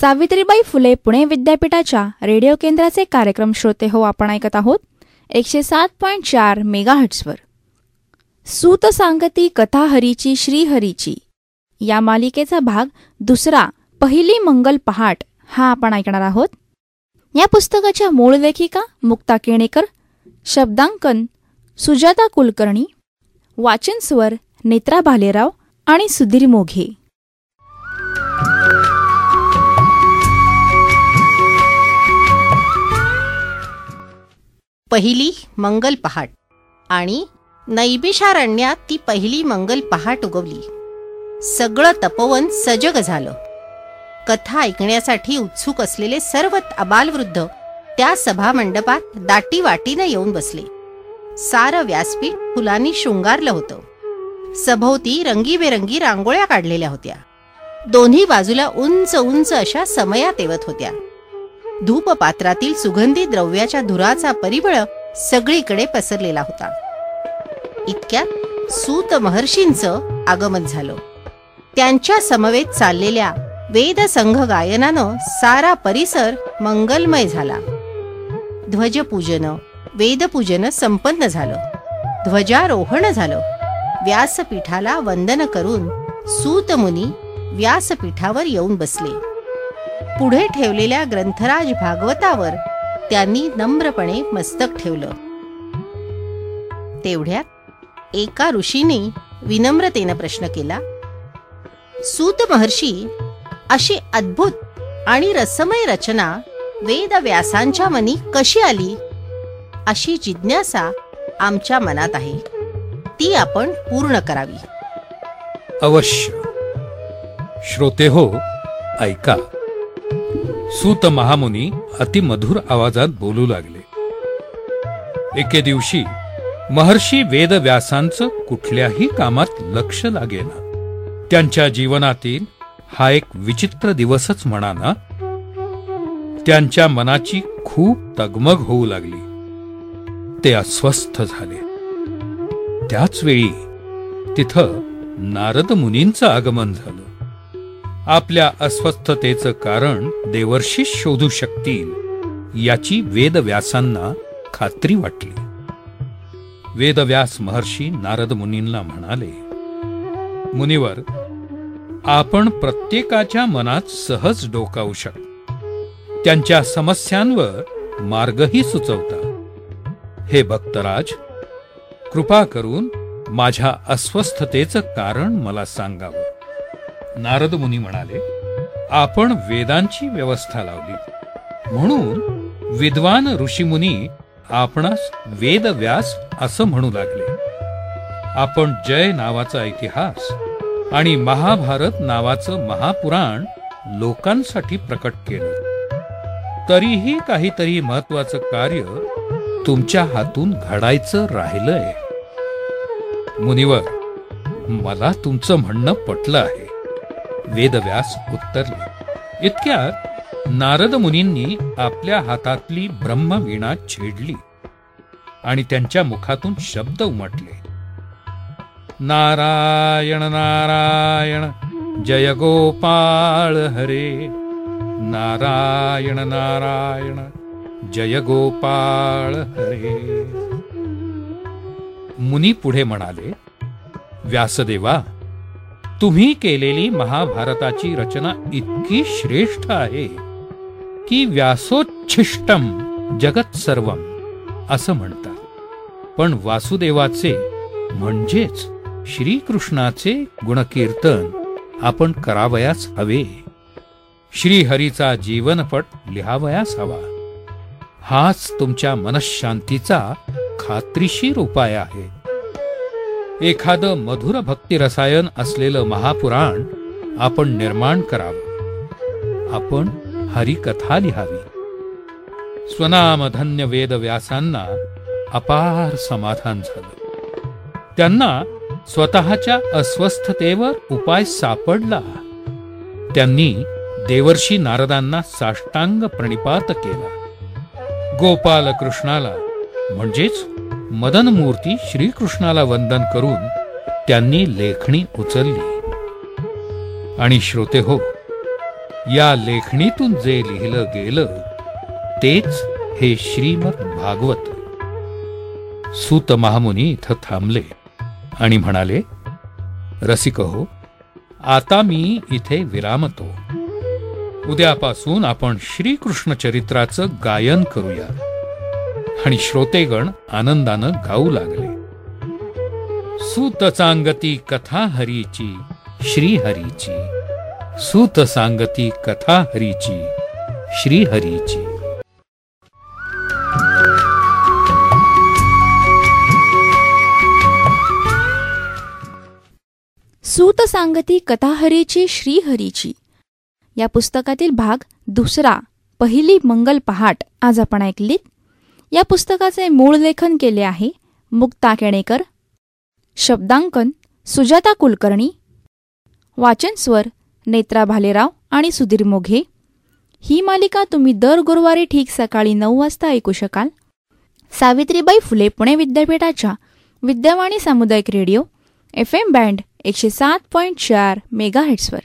सावित्रीबाई फुले पुणे विद्यापीठाच्या रेडिओ केंद्राचे कार्यक्रम श्रोते हो आपण ऐकत आहोत. एकशे सात पॉईंट चार मेगाहट्सवर सूत सांगती कथा हरीची श्रीहरीची या मालिकेचा भाग दुसरा पहिली मंगल पहाट हा आपण ऐकणार आहोत. या पुस्तकाच्या मूळ लेखिका मुक्ता केणेकर शब्दांकन सुजाता कुलकर्णी वाचन स्वर नेत्रा भालेराव आणि सुधीर मोघे. पहिली मंगल पहाट. आणि नैबिषारण्यात ती पहिली मंगल पहाट उगवली. सगळं तपोवन सजग झालं. कथा ऐकण्यासाठी उत्सुक असलेले सर्व अबालवृद्ध त्या सभामंडपात दाटी वाटीनं येऊन बसले. सारं व्यासपीठ फुलांनी शृंगारलं होतं. सभोवती रंगीबेरंगी रांगोळ्या काढलेल्या होत्या. दोन्ही बाजूला उंच उंच अशा समया तेवत होत्या. धूपपात्रातील सुगंधी द्रव्याच्या धुराचा परिबळ सगळीकडे पसरलेला होता. इतक्यात सूत महर्षींचं आगमन झालं. त्यांच्या समवेत चाललेल्या वेदसंघ गायनानं सारा परिसर मंगलमय झाला. ध्वजपूजन वेदपूजन संपन्न झालं. ध्वजारोहण झालं. व्यासपीठाला वंदन करून सूतमुनी व्यासपीठावर येऊन बसले. पुढे ठेवलेल्या ग्रंथराज भागवतावर त्यांनी नम्रपणे मस्तक ठेवलं. तेवढ्यात एका ऋषीने विनम्रतेनं प्रश्न केला सूत महर्षी अशी अद्भुत आणि रसमय रचना वेद व्यासांच्या मनी कशी आली? अशी जिज्ञासा आमच्या मनात आहे. ती आपण पूर्ण करावी. अवश्य. श्रोते हो ऐका. सूत महामुनी अतिमधुर आवाजात बोलू लागले. एके दिवशी महर्षी वेदव्यासांचं कुठल्याही कामात लक्ष लागेना. त्यांच्या जीवनातील हा एक विचित्र दिवसच म्हणा ना त्यांच्या मनाची खूप तगमग होऊ लागली. ते अस्वस्थ झाले. त्याच वेळी तिथं नारद मुनींचं आगमन झालं. आपल्या अस्वस्थतेचं कारण देवर्षी शोधू शकतील याची वेदव्यासांना खात्री वाटली. वेदव्यास महर्षी नारद मुनींना म्हणाले मुनिवर आपण प्रत्येकाच्या मनात सहज डोकावू शकता. त्यांच्या समस्यांवर मार्गही सुचवता. हे भक्तराज कृपा करून माझ्या अस्वस्थतेचं कारण मला सांगावं. नारद मुनी म्हणाले आपण वेदांची व्यवस्था लावली. म्हणून विद्वान ऋषीमुनी आपणास वेदव्यास असं म्हणू लागले. आपण जय नावाचा इतिहास आणि महाभारत नावाचं महापुराण लोकांसाठी प्रकट केलं. तरीही काहीतरी महत्वाचं कार्य तुमच्या हातून घडायचं राहिलंय. मुनिवर मला तुमचं म्हणणं पटलं आहे. वेदव्यास उत्तरले. इतक्यात नारद मुनींनी आपल्या हातातली ब्रह्मवीणा छेडली आणि त्यांच्या मुखातून शब्द उमटले. नारायण नारायण जय गोपाळ हरे. नारायण नारायण जय गोपाळ हरे. मुनी पुढे म्हणाले व्यासदेवा तुम्ही केलेली महाभारताची रचना इतकी श्रेष्ठ आहे की व्यासोच्छिष्टम जगत सर्वम असं म्हणतात. पण वासुदेवाचे म्हणजेच श्रीकृष्णाचे गुणकीर्तन आपण करावयास हवे. श्रीहरीचा जीवनपट लिहावयास हवा. हाच तुमच्या मनशांतीचा खात्रीशीर उपाय आहे. एखादं मधुर भक्ती रसायन असलेलं महापुराण आपण निर्माण करावं. आपण हरिकथा लिहावी. स्वनामधन्य वेदव्यासांना अपार समाधान झालं. त्यांना स्वतःच्या अस्वस्थतेवर उपाय सापडला. त्यांनी देवर्षी नारदांना साष्टांग प्रणिपात केला. गोपाल कृष्णाला म्हणजेच मदन मूर्ती श्रीकृष्णाला वंदन करून त्यांनी लेखणी उचलली. आणि श्रोते हो या लेखणीतून जे लिहिलं गेलं तेच हे श्रीमद भागवत. सूत महामुनी इथं थांबले आणि म्हणाले रसिक हो आता मी इथे विरामतो. उद्यापासून आपण श्रीकृष्ण चरित्राचं गायन करूया. आणि श्रोतेगण आनंदानं गाऊ लागले. सूत सांगती कथा हरीची श्रीहरीची. सूत सांगती कथा हरीची श्रीहरीची. सूत सांगती कथाहरीची श्रीहरीची. या पुस्तकातील भाग दुसरा पहिली मंगल पहाट. आज आपण ऐकलीत या पुस्तकाचे मूळ लेखन केले आहे मुक्ता केणेकर शब्दांकन सुजाता कुलकर्णी वाचनस्वर नेत्रा भालेराव आणि सुधीर मोघे. ही मालिका तुम्ही दर गुरुवारी ठीक सकाळी नऊ वाजता ऐकू शकाल. सावित्रीबाई फुले पुणे विद्यापीठाच्या विद्यावाणी सामुदायिक रेडिओ एफ एम बँड एकशे सात पॉईंट चार मेगाहेट्सवर.